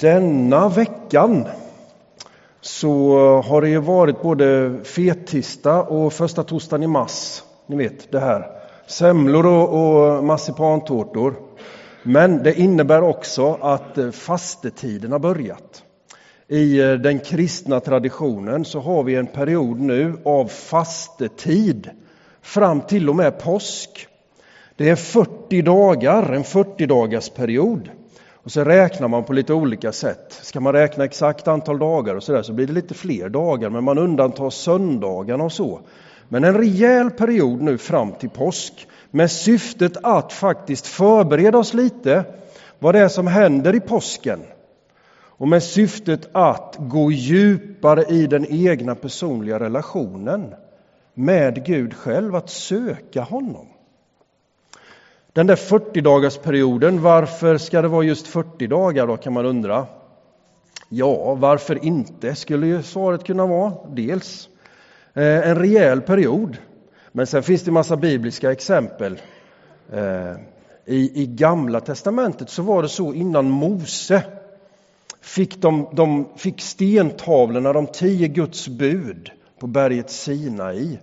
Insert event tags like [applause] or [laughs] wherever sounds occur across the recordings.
Denna veckan så har det ju varit både fettisdag och första torsdagen i mars. Ni vet det här. Semlor och, och marsipantårtor. Men det innebär också att fastetiden har börjat. I den kristna traditionen så har vi en period nu av fastetid fram till och med påsk. Det är 40 dagar, en 40 dagars period. Och så räknar man på lite olika sätt. Ska man räkna exakt antal dagar och så där så blir det lite fler dagar, men man undantar söndagarna och så. Men en rejäl period nu fram till påsk med syftet att faktiskt förbereda oss lite vad det är som händer i påsken. Och med syftet att gå djupare i den egna personliga relationen med Gud själv, att söka honom. Den där 40 dagars perioden, varför ska det vara just 40 dagar då kan man undra? Ja, varför inte skulle ju svaret kunna vara. Dels eh, en rejäl period, men sen finns det massa bibliska exempel. Eh, i, I Gamla testamentet så var det så innan Mose fick, de, de fick stentavlorna, de tio Guds bud på berget Sinai.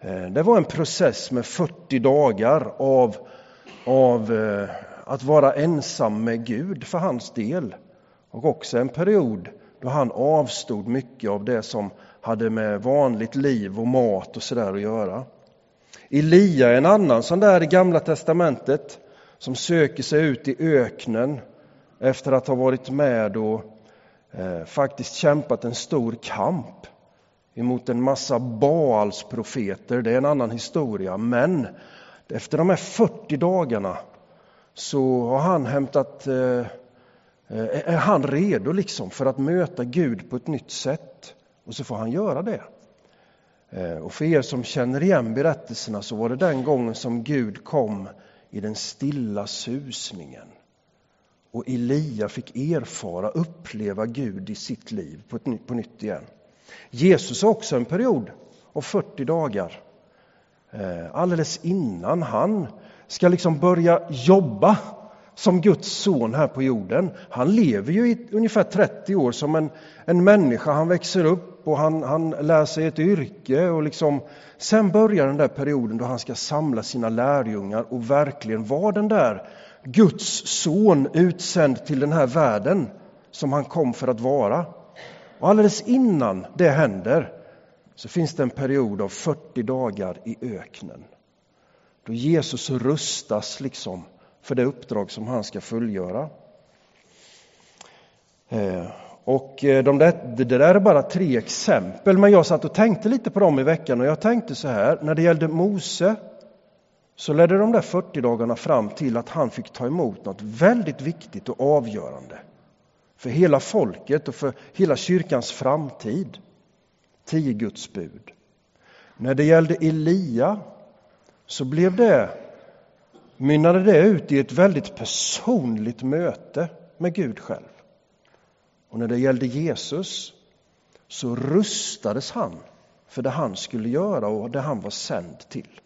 Eh, det var en process med 40 dagar av av eh, att vara ensam med Gud för hans del. Och också en period då han avstod mycket av det som hade med vanligt liv och mat och sådär att göra. Elia är en annan sån där i Gamla testamentet som söker sig ut i öknen efter att ha varit med och eh, faktiskt kämpat en stor kamp emot en massa Baals profeter. Det är en annan historia, men efter de här 40 dagarna så har han hämtat, eh, eh, är han redo liksom för att möta Gud på ett nytt sätt. Och så får han göra det. Eh, och för er som känner igen berättelserna så var det den gången som Gud kom i den stilla susningen. Och Elia fick erfara, uppleva Gud i sitt liv på, ett, på nytt igen. Jesus har också en period av 40 dagar Eh, alldeles innan han ska liksom börja jobba som Guds son här på jorden. Han lever ju i ungefär 30 år som en, en människa. Han växer upp och han, han lär sig ett yrke. och liksom, Sen börjar den där perioden då han ska samla sina lärjungar och verkligen vara den där Guds son utsänd till den här världen som han kom för att vara. Och alldeles innan det händer så finns det en period av 40 dagar i öknen. Då Jesus rustas liksom för det uppdrag som han ska fullgöra. Eh, och eh, de där, det där är bara tre exempel, men jag satt och tänkte lite på dem i veckan och jag tänkte så här, när det gällde Mose så ledde de där 40 dagarna fram till att han fick ta emot något väldigt viktigt och avgörande för hela folket och för hela kyrkans framtid tio Guds bud. När det gällde Elia så blev det, mynnade det ut i ett väldigt personligt möte med Gud själv. Och när det gällde Jesus så rustades han för det han skulle göra och det han var sänd till.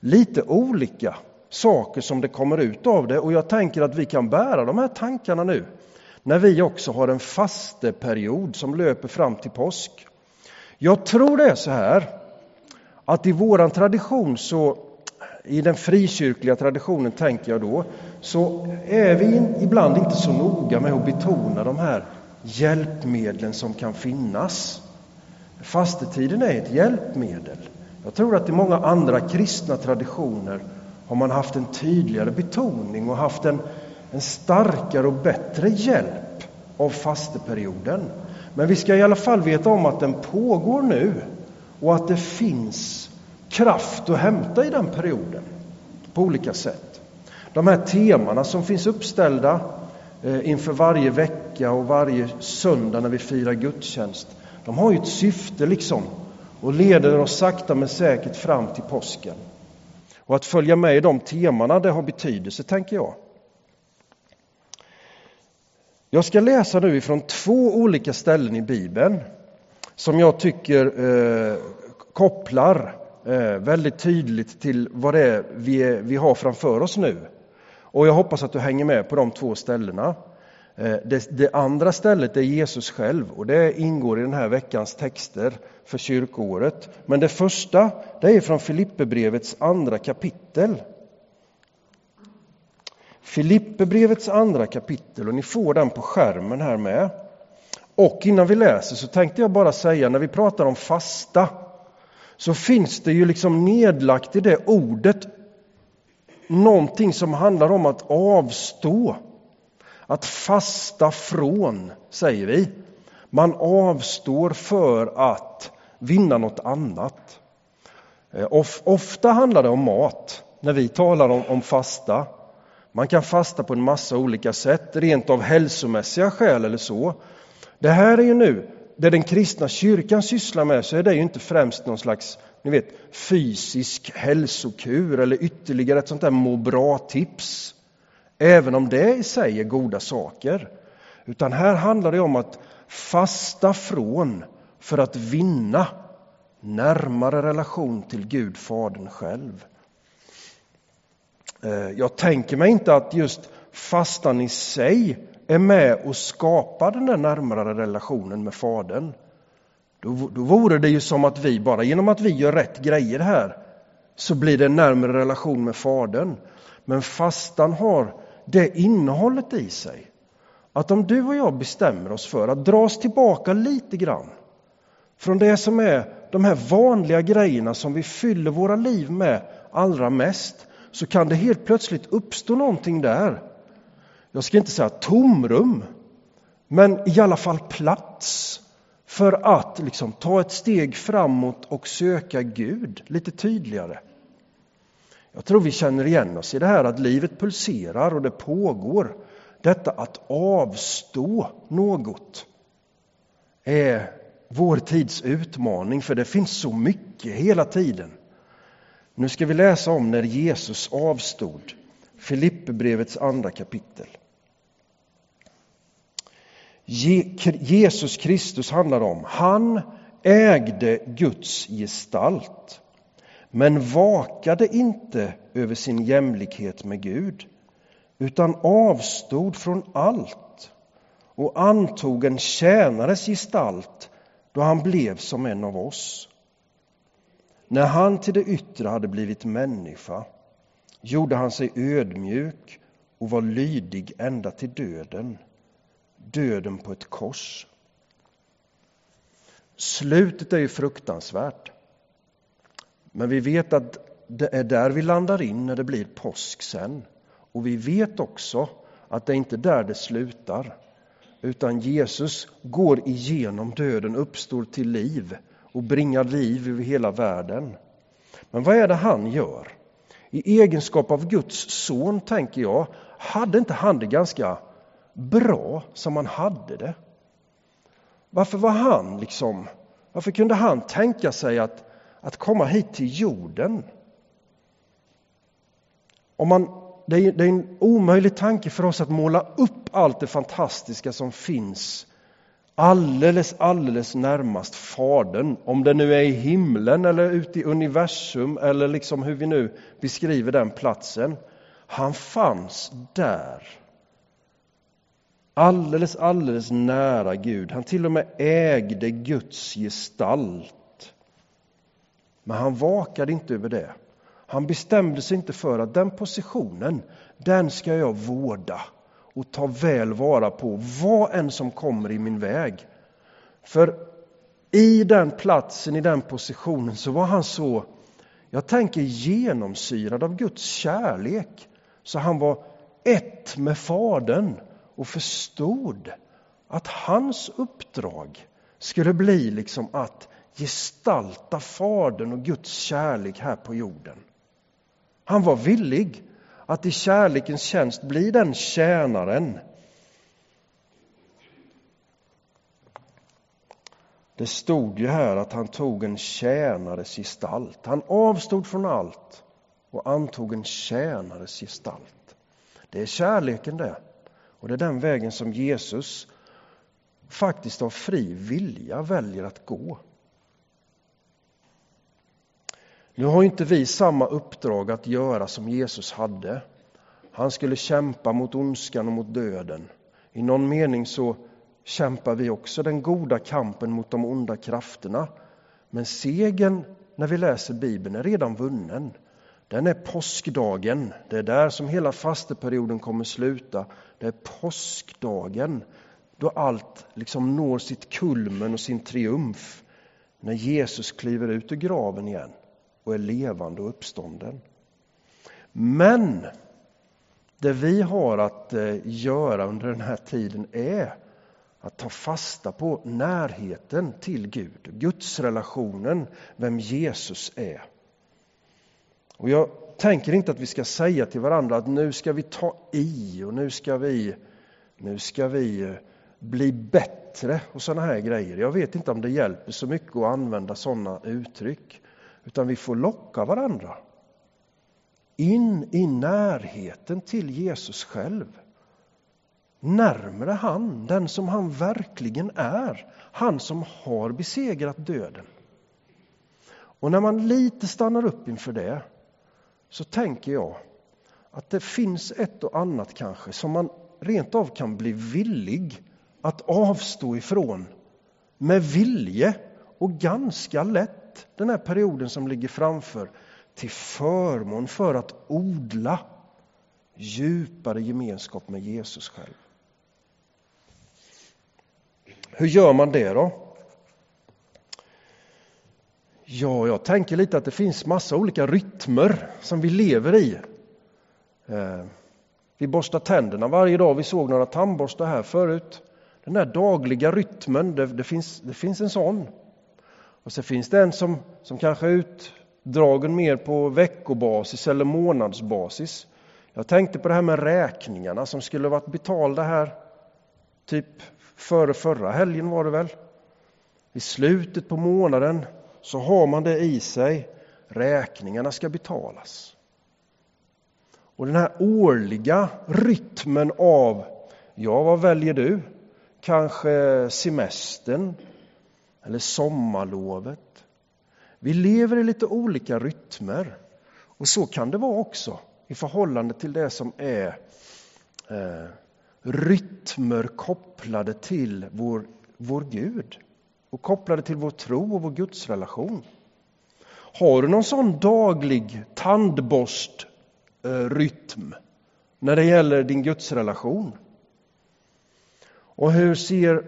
Lite olika saker som det kommer ut av det och jag tänker att vi kan bära de här tankarna nu när vi också har en fasteperiod som löper fram till påsk. Jag tror det är så här att i våran tradition så i den frikyrkliga traditionen tänker jag då, så är vi ibland inte så noga med att betona de här hjälpmedlen som kan finnas. Fastetiden är ett hjälpmedel. Jag tror att i många andra kristna traditioner har man haft en tydligare betoning och haft en, en starkare och bättre hjälp av fasteperioden. Men vi ska i alla fall veta om att den pågår nu och att det finns kraft att hämta i den perioden på olika sätt. De här temana som finns uppställda eh, inför varje vecka och varje söndag när vi firar gudstjänst, de har ju ett syfte liksom och leder oss sakta men säkert fram till påsken. Och att följa med i de temana, det har betydelse, tänker jag. Jag ska läsa nu ifrån två olika ställen i Bibeln som jag tycker eh, kopplar eh, väldigt tydligt till vad det är vi, vi har framför oss nu. Och jag hoppas att du hänger med på de två ställena. Eh, det, det, andra stället är Jesus själv och det ingår i den här veckans texter för kyrkoåret. Men det första det är från Filipperbrevets andra kapitel. Filipperbrevets andra kapitel och ni får den på skärmen här med. Och innan vi läser så tänkte jag bara säga när vi pratar om fasta så finns det ju liksom nedlagt i det ordet någonting som handlar om att avstå. Att fasta från, säger vi. Man avstår för att vinna något annat. Eh, ofta handlar det om mat när vi talar om, om fasta. Man kan fasta på en massa olika sätt, rent av hälsomässiga skäl eller så. Det här är ju nu, det den kristna kyrkan sysslar med, så är det ju inte främst någon slags ni vet, fysisk hälsokur eller ytterligare ett sånt där må bra-tips. Även om det i sig är goda saker. Utan här handlar det om att fasta från för att vinna närmare relation till Gud, Fadern själv. Eh, jag tänker mig inte att just fastan i sig är med och skapar den där närmare relationen med Fadern. Då, då vore det ju som att vi, bara genom att vi gör rätt grejer här, så blir det en närmare relation med Fadern. Men fastan har det innehållet i sig. Att om du och jag bestämmer oss för att dra oss tillbaka lite grann från det som är de här vanliga grejerna som vi fyller våra liv med allra mest, så kan det helt plötsligt uppstå någonting där. Jag ska inte säga tomrum, men i alla fall plats för att liksom ta ett steg framåt och söka Gud lite tydligare. Jag tror vi känner igen oss i det här att livet pulserar och det pågår. Detta att avstå något är vår tids utmaning, för det finns så mycket hela tiden. Nu ska vi läsa om när Jesus avstod, Filipperbrevets andra kapitel. Jesus Kristus handlar om. Han ägde Guds gestalt men vakade inte över sin jämlikhet med Gud utan avstod från allt och antog en tjänares gestalt då han blev som en av oss. När han till det yttre hade blivit människa gjorde han sig ödmjuk och var lydig ända till döden döden på ett kors. Slutet är ju fruktansvärt. Men vi vet att det är där vi landar in när det blir påsk sen. Och vi vet också att det är inte där det slutar. Utan Jesus går igenom döden, uppstår till liv och bringar liv över hela världen. Men vad är det han gör? I egenskap av Guds son, tänker jag, hade inte han det ganska bra som han hade det? Varför var han liksom, varför kunde han tänka sig att, att komma hit till jorden? Om man, det, är, det är en omöjlig tanke för oss att måla upp allt det fantastiska som finns alldeles, alldeles närmast Fadern. Om det nu är i himlen eller ute i universum eller liksom hur vi nu beskriver den platsen. Han fanns där alldeles, alldeles nära Gud. Han till och med ägde Guds gestalt. Men han vakade inte över det. Han bestämde sig inte för att den positionen, den ska jag vårda och ta väl vara på, vad än som kommer i min väg. För i den platsen, i den positionen, så var han så, jag tänker genomsyrad av Guds kärlek. Så han var ett med Fadern och förstod att hans uppdrag skulle bli liksom att gestalta Fadern och Guds kärlek här på jorden. Han var villig att i kärlekens tjänst bli den tjänaren. Det stod ju här att han tog en tjänares gestalt. Han avstod från allt och antog en tjänares gestalt. Det är kärleken det. Och det är den vägen som Jesus faktiskt av fri vilja väljer att gå. Nu har inte vi samma uppdrag att göra som Jesus hade. Han skulle kämpa mot ondskan och mot döden. I någon mening så kämpar vi också den goda kampen mot de onda krafterna. Men segern när vi läser Bibeln är redan vunnen. Den är påskdagen. Det är där som hela fasteperioden kommer sluta. Det är påskdagen då allt liksom når sitt kulmen och sin triumf. När Jesus kliver ut ur graven igen och är levande och uppstånden. Men det vi har att eh, göra under den här tiden är att ta fasta på närheten till Gud, gudsrelationen, vem Jesus är. Och jag tänker inte att vi ska säga till varandra att nu ska vi ta i och nu ska vi, nu ska vi eh, bli bättre och sådana här grejer. Jag vet inte om det hjälper så mycket att använda sådana uttryck. Utan vi får locka varandra in i närheten till Jesus själv. Närmare han, den som han verkligen är. Han som har besegrat döden. Och när man lite stannar upp inför det så tänker jag att det finns ett och annat kanske som man rent av kan bli villig att avstå ifrån med vilje och ganska lätt den här perioden som ligger framför till förmån för att odla djupare gemenskap med Jesus själv. Hur gör man det då? Ja, jag tänker lite att det finns massa olika rytmer som vi lever i. Eh, vi borstar tänderna varje dag. Vi såg några tandborstar här förut. Den där dagliga rytmen, det, det, finns, det finns en sån. Och så finns det en som, som kanske är utdragen mer på veckobasis eller månadsbasis. Jag tänkte på det här med räkningarna som skulle varit betalda här typ före förra helgen var det väl. I slutet på månaden så har man det i sig. Räkningarna ska betalas. Och den här årliga rytmen av, ja vad väljer du? Kanske semestern eller sommarlovet. Vi lever i lite olika rytmer. Och så kan det vara också i förhållande till det som är eh, rytmer kopplade till vår, vår Gud och kopplade till vår tro och vår gudsrelation. Har du någon sån daglig tandborstrytm eh, när det gäller din gudsrelation? Och hur ser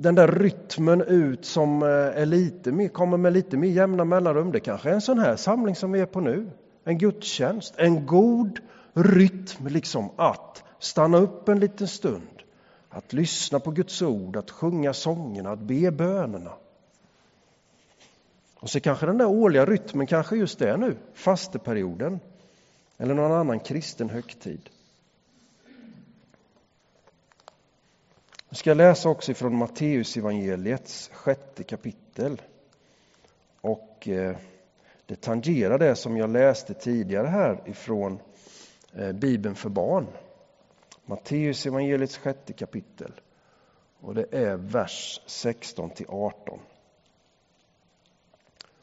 den där rytmen ut som eh, är lite mer, kommer med lite mer jämna mellanrum? Det kanske är en sån här samling som vi är på nu. En gudstjänst, en god rytm liksom att stanna upp en liten stund, att lyssna på Guds ord, att sjunga sångerna, att be bönerna. Och så kanske den där årliga rytmen kanske just är nu, fasteperioden eller någon annan kristen högtid. Nu ska jag läsa också från Matteus evangeliets sjätte kapitel. Och eh, det tangerar det som jag läste tidigare här ifrån eh, Bibeln för barn. Matteus evangeliets sjätte kapitel. Och det är vers 16 till 18.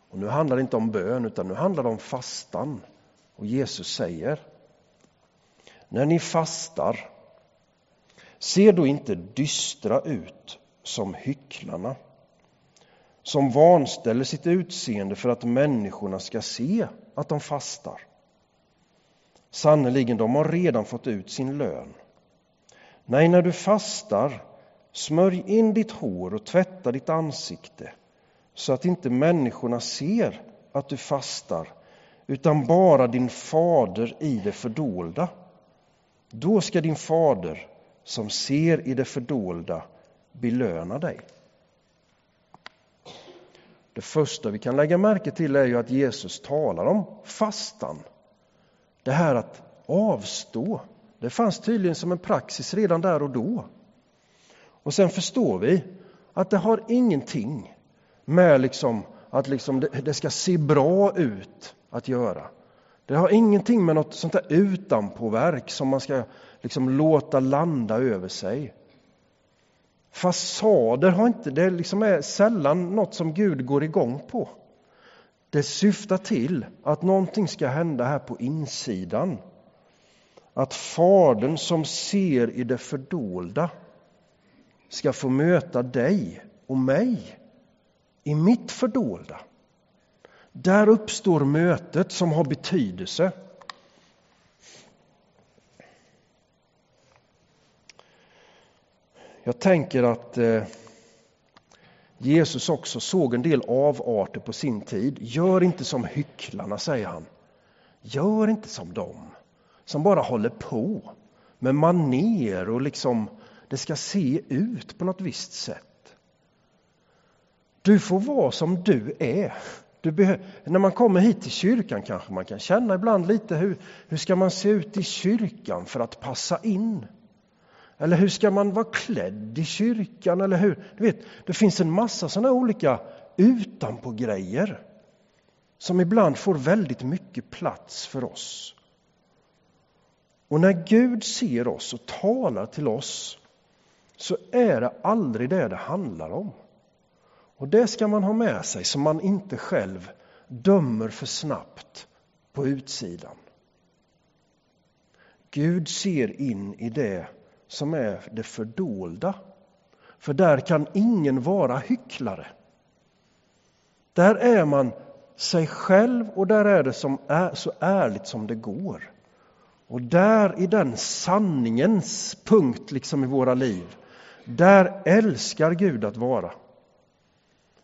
Och nu handlar det inte om bön utan nu handlar det om fastan. Och Jesus säger När ni fastar Se då inte dystra ut som hycklarna som vanställer sitt utseende för att människorna ska se att de fastar. Sannerligen, de har redan fått ut sin lön. Nej, när du fastar, smörj in ditt hår och tvätta ditt ansikte så att inte människorna ser att du fastar utan bara din fader i det fördolda. Då ska din fader som ser i det fördolda belöna dig. Det första vi kan lägga märke till är ju att Jesus talar om fastan. Det här att avstå, det fanns tydligen som en praxis redan där och då. Och sen förstår vi att det har ingenting med liksom att liksom det, det ska se bra ut att göra. Det har ingenting med något sånt där utanpåverk som man ska liksom låta landa över sig. Fasader har inte, det liksom är sällan något som Gud går igång på. Det syftar till att någonting ska hända här på insidan. att Fadern som ser i det fördolda ska få möta dig och mig i mitt fördolda. Där uppstår mötet som har betydelse. Jag tänker att eh, Jesus också såg en del avarter på sin tid. Gör inte som hycklarna, säger han. Gör inte som dem som bara håller på med maner och liksom det ska se ut på något visst sätt. Du får vara som du är. Du när man kommer hit till kyrkan kanske man kan känna ibland lite hur, hur ska man se ut i kyrkan för att passa in? Eller hur ska man vara klädd i kyrkan? Eller hur? Du vet, det finns en massa sådana olika utanpå-grejer som ibland får väldigt mycket plats för oss. Och när Gud ser oss och talar till oss så är det aldrig det det handlar om. Och det ska man ha med sig så man inte själv dömer för snabbt på utsidan. Gud ser in i det som är det fördolda. För där kan ingen vara hycklare. Där är man sig själv och där är det som är, så ärligt som det går. Och där i den sanningens punkt liksom i våra liv, där älskar Gud att vara.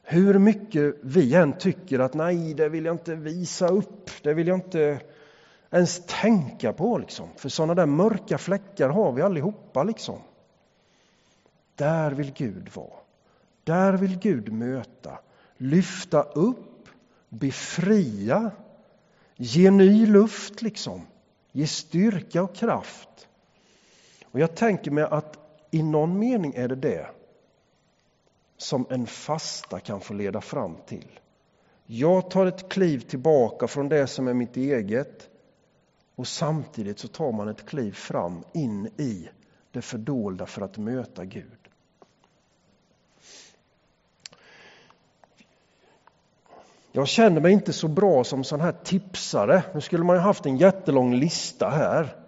Hur mycket vi än tycker att nej, det vill jag inte visa upp, det vill jag inte ens tänka på. Liksom. För sådana där mörka fläckar har vi allihopa. Liksom. Där vill Gud vara. Där vill Gud möta, lyfta upp, befria, ge ny luft, liksom. ge styrka och kraft. Och Jag tänker mig att i någon mening är det det som en fasta kan få leda fram till. Jag tar ett kliv tillbaka från det som är mitt eget och samtidigt så tar man ett kliv fram in i det fördolda för att möta Gud. Jag känner mig inte så bra som sån här tipsare. Nu skulle man ju haft en jättelång lista här.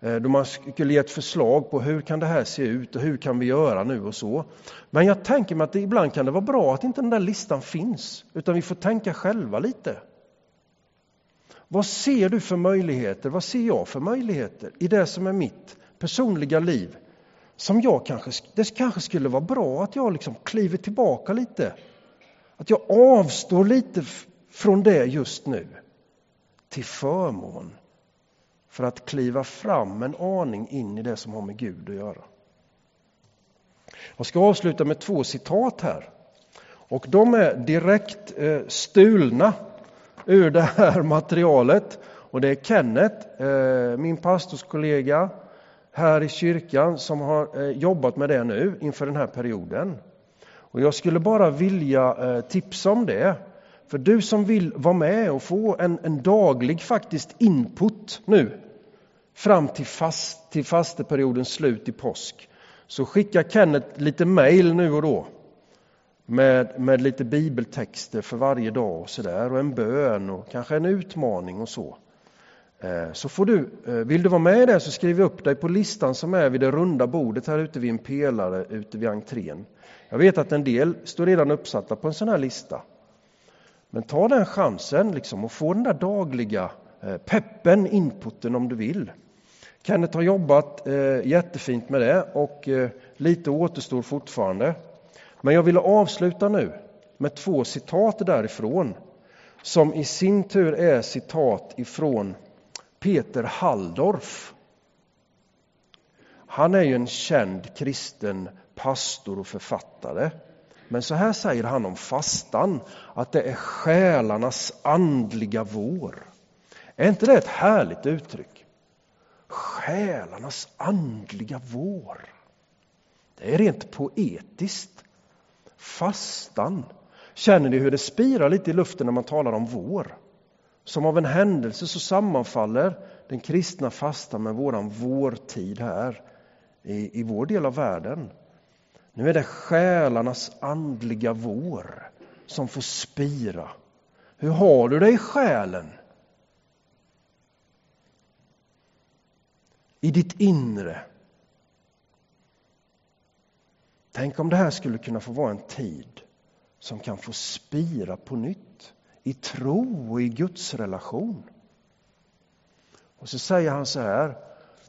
Eh, då man skulle ge ett förslag på hur kan det här se ut och hur kan vi göra nu och så. Men jag tänker mig att det ibland kan det vara bra att inte den där listan finns, utan vi får tänka själva lite. Vad ser du för möjligheter? Vad ser jag för möjligheter i det som är mitt personliga liv? Som jag kanske, det kanske skulle vara bra att jag liksom kliver tillbaka lite. Att jag avstår lite från det just nu till förmån för att kliva fram en aning in i det som har med Gud att göra. Jag ska avsluta med två citat här. Och de är direkt eh, stulna ur det här [laughs] materialet. Och det är Kenneth, eh, min pastorskollega här i kyrkan, som har eh, jobbat med det nu inför den här perioden. Och jag skulle bara vilja tipsa om det. För du som vill vara med och få en, en daglig faktiskt input nu fram till, fast, till fasteperiodens slut i påsk så skickar Kenneth lite mejl nu och då med, med lite bibeltexter för varje dag och så där och en bön och kanske en utmaning och så. Eh, så får du, eh, vill du vara med i det så skriv upp dig på listan som är vid det runda bordet här ute vid en pelare ute vid entrén. Jag vet att en del står redan uppsatta på en sån här lista. Men ta den chansen liksom och få den där dagliga Eh, peppen, inputen om du vill. Kenneth har jobbat eh, jättefint med det och eh, lite återstår fortfarande. Men jag vill avsluta nu med två citat därifrån som i sin tur är citat ifrån Peter Halldorf. Han är ju en känd kristen pastor och författare. Men så här säger han om fastan, att det är själarnas andliga vår. Är inte det ett härligt uttryck? Själarnas andliga vår. Det är rent poetiskt. Fastan. Känner ni hur det spirar lite i luften när man talar om vår? Som av en händelse så sammanfaller den kristna fastan med våran vårtid här i, i vår del av världen. Nu är det själarnas andliga vår som får spira. Hur har du det i själen? I ditt inre. Tänk om det här skulle kunna få vara en tid som kan få spira på nytt i tro och i Guds relation. Och så säger han så här,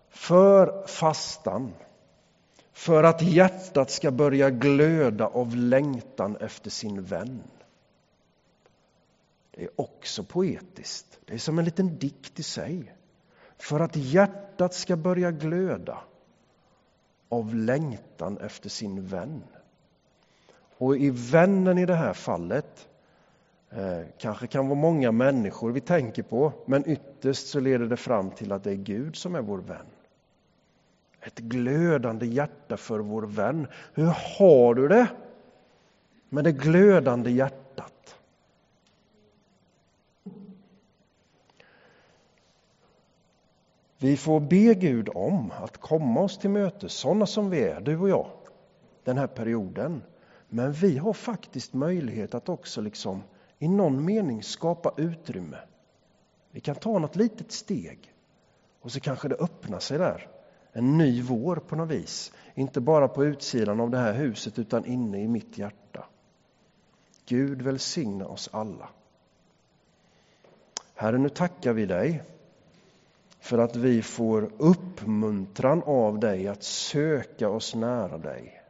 för fastan, för att hjärtat ska börja glöda av längtan efter sin vän. Det är också poetiskt. Det är som en liten dikt i sig. För att hjärtat ska börja glöda av längtan efter sin vän. Och i vännen i det här fallet eh, kanske kan vara många människor vi tänker på, men ytterst så leder det fram till att det är Gud som är vår vän. Ett glödande hjärta för vår vän. Hur har du det med det glödande hjärtat? Vi får be Gud om att komma oss till mötes, sådana som vi är, du och jag, den här perioden. Men vi har faktiskt möjlighet att också liksom i någon mening skapa utrymme. Vi kan ta något litet steg och så kanske det öppnar sig där. En ny vår på något vis. Inte bara på utsidan av det här huset utan inne i mitt hjärta. Gud välsigne oss alla. Herre, nu tackar vi dig för att vi får uppmuntran av dig att söka oss nära dig.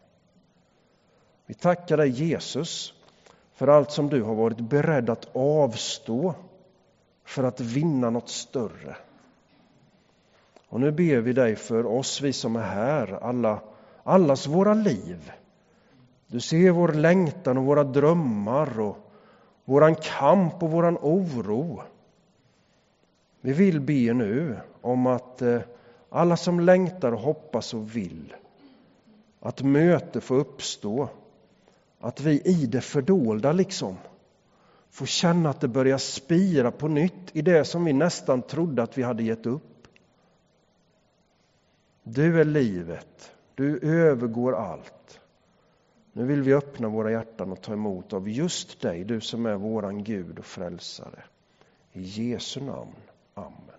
Vi tackar dig Jesus för allt som du har varit beredd att avstå för att vinna något större. Och nu ber vi dig för oss, vi som är här, alla, allas våra liv. Du ser vår längtan och våra drömmar och våran kamp och våran oro. Vi vill be nu om att eh, alla som längtar, hoppas och vill att möte får uppstå. Att vi i det fördolda liksom får känna att det börjar spira på nytt i det som vi nästan trodde att vi hade gett upp. Du är livet, du övergår allt. Nu vill vi öppna våra hjärtan och ta emot av just dig, du som är våran Gud och frälsare. I Jesu namn. Amen.